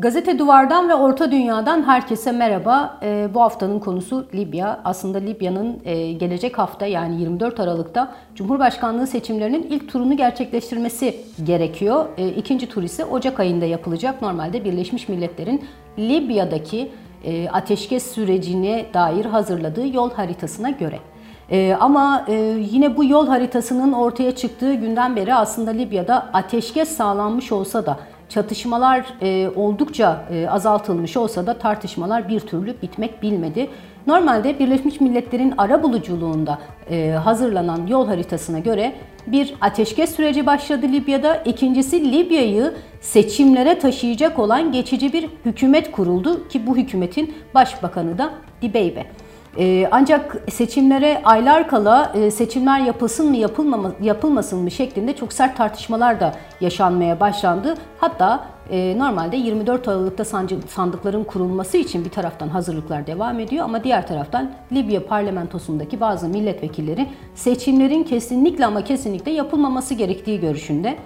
Gazete Duvar'dan ve Orta Dünya'dan herkese merhaba. E, bu haftanın konusu Libya. Aslında Libya'nın e, gelecek hafta yani 24 Aralık'ta Cumhurbaşkanlığı seçimlerinin ilk turunu gerçekleştirmesi gerekiyor. E, ikinci tur ise Ocak ayında yapılacak. Normalde Birleşmiş Milletler'in Libya'daki e, ateşkes sürecine dair hazırladığı yol haritasına göre. Ee, ama e, yine bu yol haritasının ortaya çıktığı günden beri aslında Libya'da ateşkes sağlanmış olsa da çatışmalar e, oldukça e, azaltılmış olsa da tartışmalar bir türlü bitmek bilmedi. Normalde Birleşmiş Milletler'in ara buluculuğunda e, hazırlanan yol haritasına göre bir ateşkes süreci başladı Libya'da. İkincisi Libya'yı seçimlere taşıyacak olan geçici bir hükümet kuruldu ki bu hükümetin başbakanı da Dibeybe. Ee, ancak seçimlere aylar kala e, seçimler yapılsın mı yapılmasın mı şeklinde çok sert tartışmalar da yaşanmaya başlandı. Hatta e, normalde 24 Aralık'ta sandıkların kurulması için bir taraftan hazırlıklar devam ediyor ama diğer taraftan Libya parlamentosundaki bazı milletvekilleri seçimlerin kesinlikle ama kesinlikle yapılmaması gerektiği görüşünde.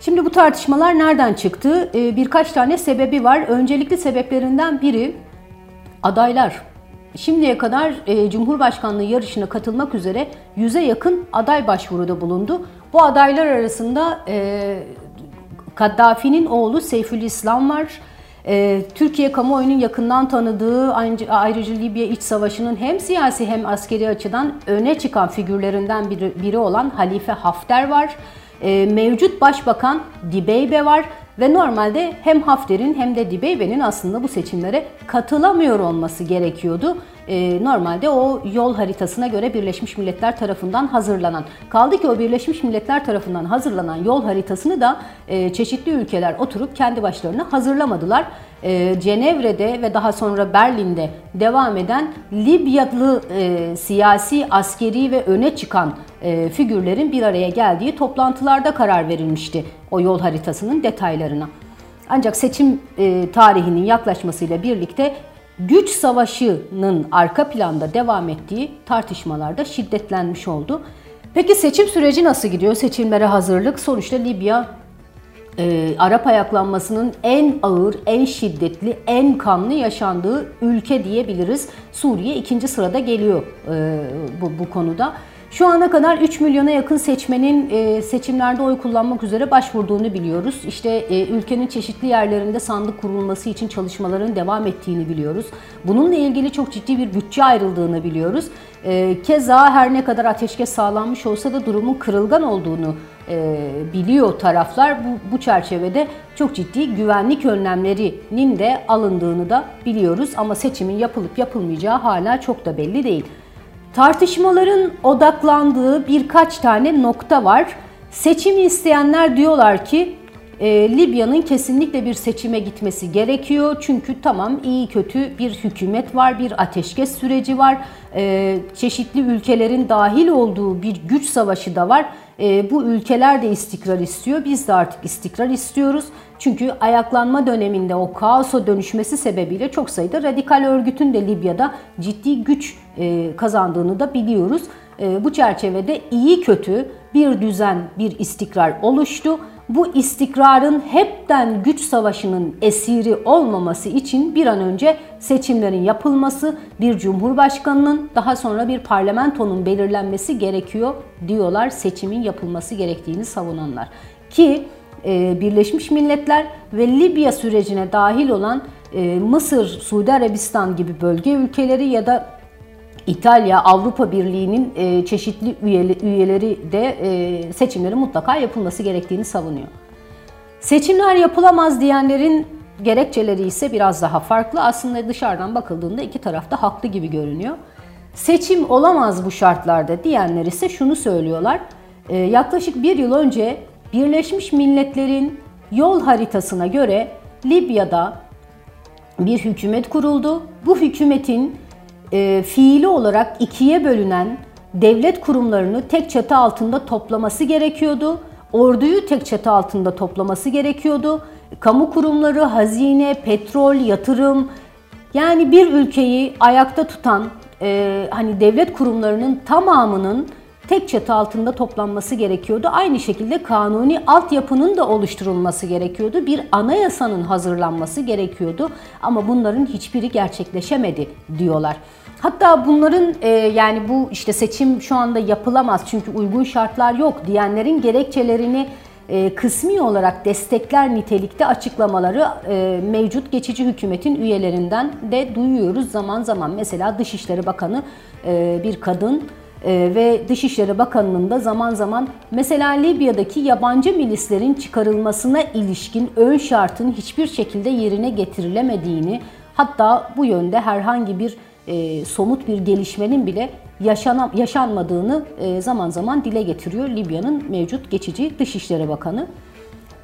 Şimdi bu tartışmalar nereden çıktı? E, birkaç tane sebebi var. Öncelikli sebeplerinden biri adaylar Şimdiye kadar e, Cumhurbaşkanlığı yarışına katılmak üzere yüze yakın aday başvuruda bulundu. Bu adaylar arasında e, Kaddafi'nin oğlu Seyfülislam var. E, Türkiye kamuoyunun yakından tanıdığı ayrıca Libya iç savaşının hem siyasi hem askeri açıdan öne çıkan figürlerinden biri, biri olan Halife Hafter var. E, mevcut başbakan Dibeybe var ve normalde hem Hafter'in hem de Dibeybe'nin aslında bu seçimlere katılamıyor olması gerekiyordu. Ee, normalde o yol haritasına göre Birleşmiş Milletler tarafından hazırlanan. Kaldı ki o Birleşmiş Milletler tarafından hazırlanan yol haritasını da e, çeşitli ülkeler oturup kendi başlarına hazırlamadılar. E, Cenevre'de ve daha sonra Berlin'de devam eden Libyalı e, siyasi, askeri ve öne çıkan e, figürlerin bir araya geldiği toplantılarda karar verilmişti o yol haritasının detaylarına. Ancak seçim e, tarihinin yaklaşmasıyla birlikte güç savaşının arka planda devam ettiği tartışmalarda şiddetlenmiş oldu. Peki seçim süreci nasıl gidiyor? Seçimlere hazırlık. Sonuçta Libya e, Arap ayaklanmasının en ağır, en şiddetli, en kanlı yaşandığı ülke diyebiliriz. Suriye ikinci sırada geliyor e, bu, bu konuda. Şu ana kadar 3 milyona yakın seçmenin e, seçimlerde oy kullanmak üzere başvurduğunu biliyoruz. İşte e, ülkenin çeşitli yerlerinde sandık kurulması için çalışmaların devam ettiğini biliyoruz. Bununla ilgili çok ciddi bir bütçe ayrıldığını biliyoruz. E, keza her ne kadar ateşkes sağlanmış olsa da durumun kırılgan olduğunu biliyor taraflar. Bu, bu çerçevede çok ciddi güvenlik önlemlerinin de alındığını da biliyoruz. Ama seçimin yapılıp yapılmayacağı hala çok da belli değil. Tartışmaların odaklandığı birkaç tane nokta var. Seçimi isteyenler diyorlar ki e, Libya'nın kesinlikle bir seçime gitmesi gerekiyor. Çünkü tamam iyi kötü bir hükümet var, bir ateşkes süreci var. E, çeşitli ülkelerin dahil olduğu bir güç savaşı da var. E, bu ülkeler de istikrar istiyor. Biz de artık istikrar istiyoruz. Çünkü ayaklanma döneminde o kaosa dönüşmesi sebebiyle çok sayıda radikal örgütün de Libya'da ciddi güç e, kazandığını da biliyoruz. E, bu çerçevede iyi kötü bir düzen, bir istikrar oluştu. Bu istikrarın hepten güç savaşının esiri olmaması için bir an önce seçimlerin yapılması, bir cumhurbaşkanının daha sonra bir parlamentonun belirlenmesi gerekiyor diyorlar seçimin yapılması gerektiğini savunanlar. Ki Birleşmiş Milletler ve Libya sürecine dahil olan e, Mısır, Suudi Arabistan gibi bölge ülkeleri ya da İtalya, Avrupa Birliği'nin e, çeşitli üyeleri de seçimlerin mutlaka yapılması gerektiğini savunuyor. Seçimler yapılamaz diyenlerin gerekçeleri ise biraz daha farklı. Aslında dışarıdan bakıldığında iki tarafta haklı gibi görünüyor. Seçim olamaz bu şartlarda diyenler ise şunu söylüyorlar. Yaklaşık bir yıl önce Birleşmiş Milletler'in yol haritasına göre Libya'da bir hükümet kuruldu. Bu hükümetin e, fiili olarak ikiye bölünen devlet kurumlarını tek çatı altında toplaması gerekiyordu. Orduyu tek çatı altında toplaması gerekiyordu. Kamu kurumları, hazine, petrol, yatırım yani bir ülkeyi ayakta tutan e, hani devlet kurumlarının tamamının tek çatı altında toplanması gerekiyordu. Aynı şekilde kanuni altyapının da oluşturulması gerekiyordu. Bir anayasanın hazırlanması gerekiyordu. Ama bunların hiçbiri gerçekleşemedi diyorlar. Hatta bunların e, yani bu işte seçim şu anda yapılamaz çünkü uygun şartlar yok diyenlerin gerekçelerini e, kısmi olarak destekler nitelikte açıklamaları e, mevcut geçici hükümetin üyelerinden de duyuyoruz zaman zaman. Mesela Dışişleri Bakanı e, bir kadın ee, ve Dışişleri Bakanı'nın da zaman zaman mesela Libya'daki yabancı milislerin çıkarılmasına ilişkin ön şartın hiçbir şekilde yerine getirilemediğini hatta bu yönde herhangi bir e, somut bir gelişmenin bile yaşanam, yaşanmadığını e, zaman zaman dile getiriyor Libya'nın mevcut geçici Dışişleri Bakanı.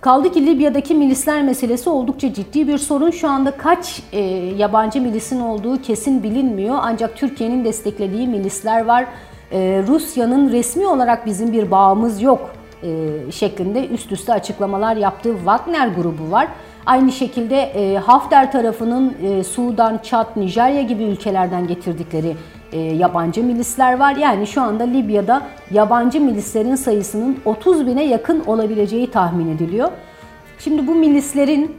Kaldı ki Libya'daki milisler meselesi oldukça ciddi bir sorun. Şu anda kaç e, yabancı milisin olduğu kesin bilinmiyor. Ancak Türkiye'nin desteklediği milisler var. E, Rusya'nın resmi olarak bizim bir bağımız yok e, şeklinde üst üste açıklamalar yaptığı Wagner grubu var. Aynı şekilde e, Hafter tarafının Sudan, Çat, Nijerya gibi ülkelerden getirdikleri yabancı milisler var. Yani şu anda Libya'da yabancı milislerin sayısının 30 bine yakın olabileceği tahmin ediliyor. Şimdi bu milislerin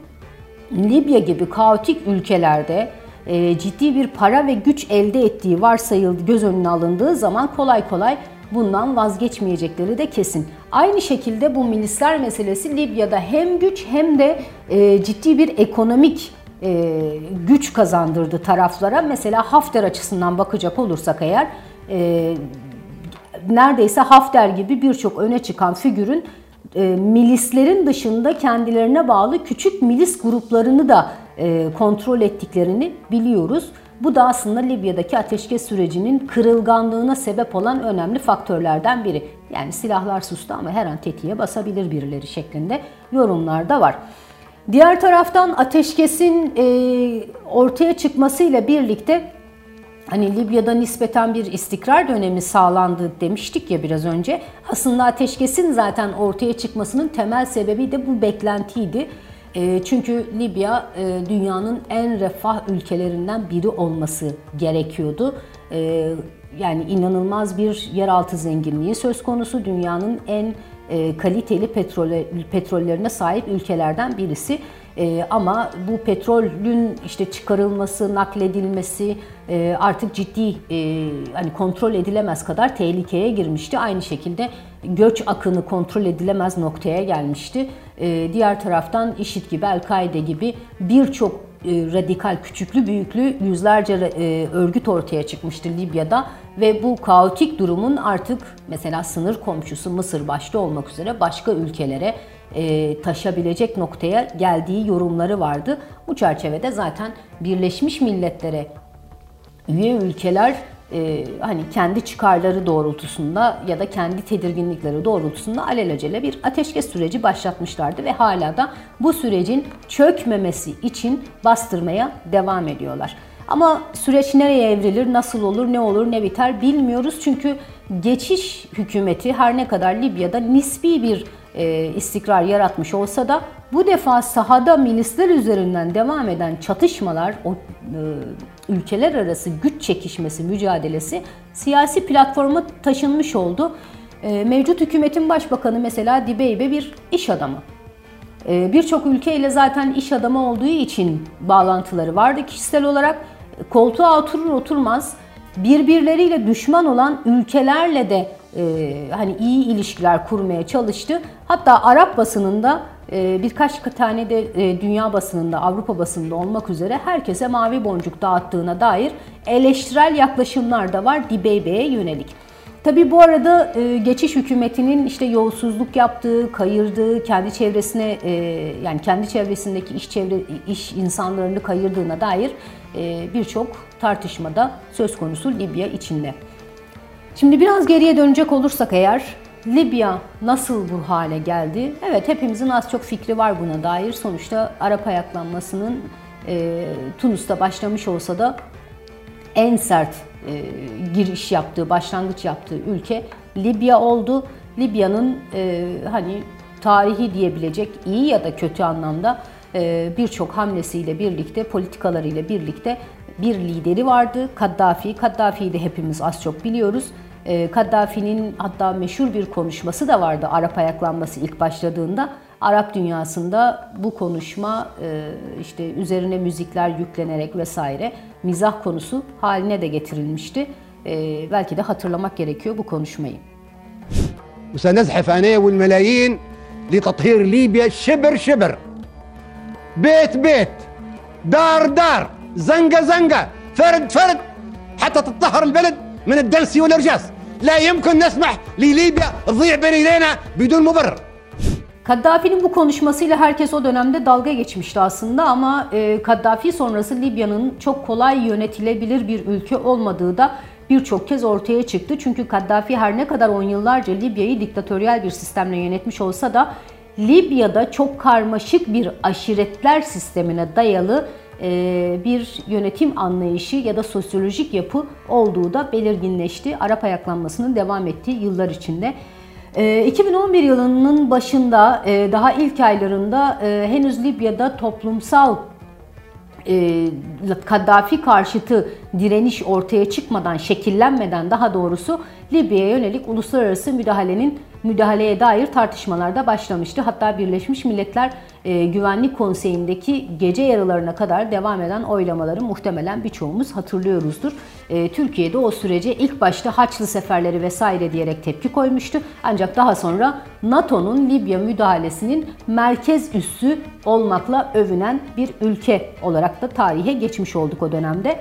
Libya gibi kaotik ülkelerde e, ciddi bir para ve güç elde ettiği varsayıldı göz önüne alındığı zaman kolay kolay bundan vazgeçmeyecekleri de kesin. Aynı şekilde bu milisler meselesi Libya'da hem güç hem de e, ciddi bir ekonomik e, güç kazandırdı taraflara. Mesela Hafter açısından bakacak olursak eğer e, neredeyse Hafter gibi birçok öne çıkan figürün milislerin dışında kendilerine bağlı küçük milis gruplarını da e, kontrol ettiklerini biliyoruz. Bu da aslında Libya'daki ateşkes sürecinin kırılganlığına sebep olan önemli faktörlerden biri. Yani silahlar sustu ama her an tetiğe basabilir birileri şeklinde yorumlar da var. Diğer taraftan ateşkesin e, ortaya çıkmasıyla birlikte hani Libya'da nispeten bir istikrar dönemi sağlandı demiştik ya biraz önce. Aslında ateşkesin zaten ortaya çıkmasının temel sebebi de bu beklentiydi. E, çünkü Libya e, dünyanın en refah ülkelerinden biri olması gerekiyordu. E, yani inanılmaz bir yeraltı zenginliği söz konusu. Dünyanın en kaliteli petrole, petrollerine sahip ülkelerden birisi. E, ama bu petrolün işte çıkarılması, nakledilmesi e, artık ciddi e, hani kontrol edilemez kadar tehlikeye girmişti. Aynı şekilde göç akını kontrol edilemez noktaya gelmişti. E, diğer taraftan IŞİD gibi, El-Kaide gibi birçok e, radikal küçüklü büyüklü yüzlerce e, örgüt ortaya çıkmıştı Libya'da ve bu kaotik durumun artık mesela sınır komşusu Mısır başta olmak üzere başka ülkelere taşabilecek noktaya geldiği yorumları vardı. Bu çerçevede zaten Birleşmiş Milletler'e üye ülkeler e, hani kendi çıkarları doğrultusunda ya da kendi tedirginlikleri doğrultusunda alelacele bir ateşkes süreci başlatmışlardı ve hala da bu sürecin çökmemesi için bastırmaya devam ediyorlar. Ama süreç nereye evrilir, nasıl olur, ne olur, ne biter bilmiyoruz. Çünkü geçiş hükümeti her ne kadar Libya'da nispi bir e, istikrar yaratmış olsa da bu defa sahada milisler üzerinden devam eden çatışmalar, o e, ülkeler arası güç çekişmesi, mücadelesi siyasi platforma taşınmış oldu. E, mevcut hükümetin başbakanı mesela Dibeybe bir iş adamı. E, Birçok ülkeyle zaten iş adamı olduğu için bağlantıları vardı kişisel olarak. Koltuğa oturur oturmaz birbirleriyle düşman olan ülkelerle de e, hani iyi ilişkiler kurmaya çalıştı. Hatta Arap basınında birkaç tane de e, dünya basınında, Avrupa basınında olmak üzere herkese mavi boncuk dağıttığına dair eleştirel yaklaşımlar da var Dibeybe'ye yönelik. Tabi bu arada e, geçiş hükümetinin işte yolsuzluk yaptığı, kayırdığı, kendi çevresine e, yani kendi çevresindeki iş çevre iş insanlarını kayırdığına dair birçok tartışmada söz konusu Libya içinde. Şimdi biraz geriye dönecek olursak eğer Libya nasıl bu hale geldi? Evet hepimizin az çok fikri var buna dair. Sonuçta Arap ayaklanmasının e, Tunus'ta başlamış olsa da en sert e, giriş yaptığı, başlangıç yaptığı ülke Libya oldu. Libya'nın e, hani tarihi diyebilecek iyi ya da kötü anlamda e, birçok hamlesiyle birlikte, politikalarıyla birlikte bir lideri vardı. Kaddafi. Kaddafi'yi de hepimiz az çok biliyoruz. E, Kaddafi'nin hatta meşhur bir konuşması da vardı Arap ayaklanması ilk başladığında. Arap dünyasında bu konuşma e, işte üzerine müzikler yüklenerek vesaire mizah konusu haline de getirilmişti. E, belki de hatırlamak gerekiyor bu konuşmayı. وسنزحف أنا والملايين لتطهير ليبيا شبر شبر بيت بيت دار دار زنقة زنقة فرد فرد حتى تطهر البلد من الدنسي والإرجاس لا يمكن نسمح لليبيا تضيع بين ايدينا بدون مبرر Kaddafi'nin bu konuşmasıyla herkes o dönemde dalga geçmişti aslında ama e, Kaddafi sonrası Libya'nın çok kolay yönetilebilir bir ülke olmadığı da birçok kez ortaya çıktı. Çünkü Kaddafi her ne kadar on yıllarca Libya'yı diktatöryel bir sistemle yönetmiş olsa da Libya'da çok karmaşık bir aşiretler sistemine dayalı e, bir yönetim anlayışı ya da sosyolojik yapı olduğu da belirginleşti. Arap ayaklanmasının devam ettiği yıllar içinde. 2011 e, yılının başında e, daha ilk aylarında henüz Libya'da toplumsal Kaddafi karşıtı direniş ortaya çıkmadan, şekillenmeden daha doğrusu Libya'ya yönelik uluslararası müdahalenin müdahaleye dair tartışmalar da başlamıştı. Hatta Birleşmiş Milletler e, Güvenlik Konseyi'ndeki gece yarılarına kadar devam eden oylamaları muhtemelen birçoğumuz hatırlıyoruzdur. E, Türkiye'de o sürece ilk başta Haçlı seferleri vesaire diyerek tepki koymuştu. Ancak daha sonra NATO'nun Libya müdahalesinin merkez üssü olmakla övünen bir ülke olarak da tarihe geçmiş olduk o dönemde.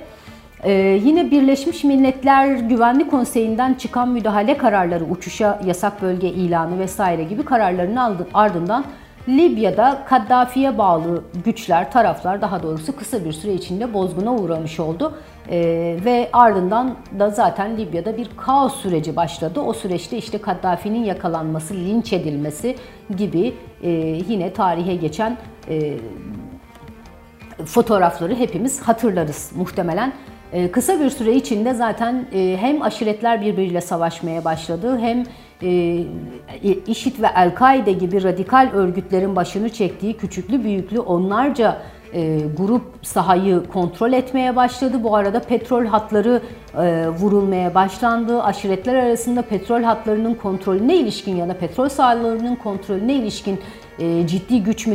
Ee, yine Birleşmiş Milletler Güvenlik Konseyi'nden çıkan müdahale kararları, uçuşa yasak bölge ilanı vesaire gibi kararların ardından Libya'da Kaddafi'ye bağlı güçler, taraflar daha doğrusu kısa bir süre içinde bozguna uğramış oldu. Ee, ve ardından da zaten Libya'da bir kaos süreci başladı. O süreçte işte Kaddafi'nin yakalanması, linç edilmesi gibi e, yine tarihe geçen e, fotoğrafları hepimiz hatırlarız muhtemelen. Ee, kısa bir süre içinde zaten e, hem aşiretler birbiriyle savaşmaya başladı hem e, IŞİD ve El-Kaide gibi radikal örgütlerin başını çektiği küçüklü büyüklü onlarca e, grup sahayı kontrol etmeye başladı. Bu arada petrol hatları vurulmaya başlandı. Aşiretler arasında petrol hatlarının kontrolüne ilişkin ya da petrol sahalarının kontrolüne ilişkin e, ciddi güç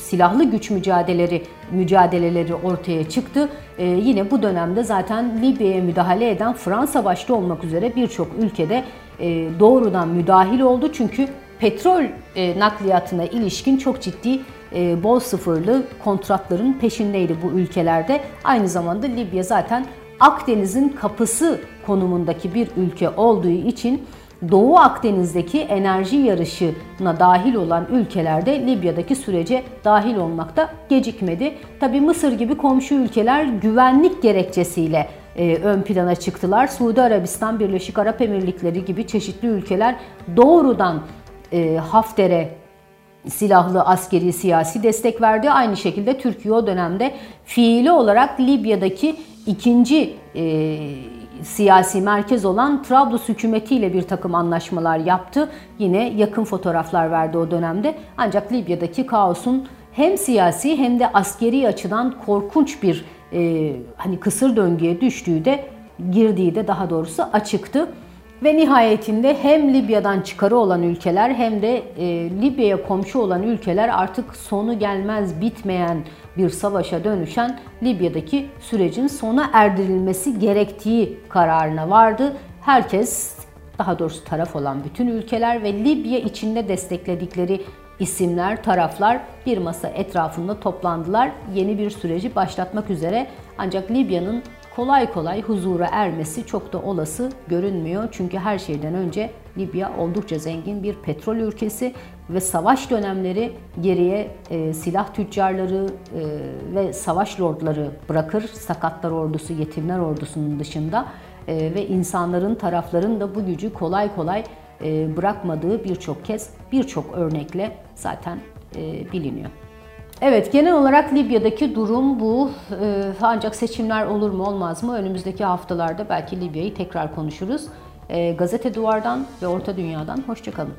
silahlı güç mücadeleleri mücadeleleri ortaya çıktı. E, yine bu dönemde zaten Libya'ya müdahale eden Fransa başta olmak üzere birçok ülkede e, doğrudan müdahil oldu. Çünkü petrol nakliyatına ilişkin çok ciddi bol sıfırlı kontratların peşindeydi bu ülkelerde. Aynı zamanda Libya zaten Akdeniz'in kapısı konumundaki bir ülke olduğu için Doğu Akdeniz'deki enerji yarışına dahil olan ülkelerde Libya'daki sürece dahil olmakta gecikmedi. Tabi Mısır gibi komşu ülkeler güvenlik gerekçesiyle e, ön plana çıktılar. Suudi Arabistan, Birleşik Arap Emirlikleri gibi çeşitli ülkeler doğrudan e, Hafter'e silahlı, askeri, siyasi destek verdi. Aynı şekilde Türkiye o dönemde fiili olarak Libya'daki ikinci e, siyasi merkez olan Trablus hükümetiyle bir takım anlaşmalar yaptı. Yine yakın fotoğraflar verdi o dönemde. Ancak Libya'daki kaosun hem siyasi hem de askeri açıdan korkunç bir e, hani kısır döngüye düştüğü de girdiği de daha doğrusu açıktı. Ve nihayetinde hem Libya'dan çıkarı olan ülkeler hem de e, Libya'ya komşu olan ülkeler artık sonu gelmez bitmeyen bir savaşa dönüşen Libya'daki sürecin sona erdirilmesi gerektiği kararına vardı. Herkes daha doğrusu taraf olan bütün ülkeler ve Libya içinde destekledikleri isimler, taraflar bir masa etrafında toplandılar. Yeni bir süreci başlatmak üzere. Ancak Libya'nın kolay kolay huzura ermesi çok da olası görünmüyor. Çünkü her şeyden önce Libya oldukça zengin bir petrol ülkesi ve savaş dönemleri geriye e, silah tüccarları e, ve savaş lordları bırakır. Sakatlar ordusu, yetimler ordusunun dışında e, ve insanların, tarafların da bu gücü kolay kolay e, bırakmadığı birçok kez, birçok örnekle zaten e, biliniyor. Evet genel olarak Libya'daki durum bu. Ee, ancak seçimler olur mu olmaz mı önümüzdeki haftalarda belki Libya'yı tekrar konuşuruz. Ee, Gazete Duvar'dan ve Orta Dünya'dan hoşçakalın.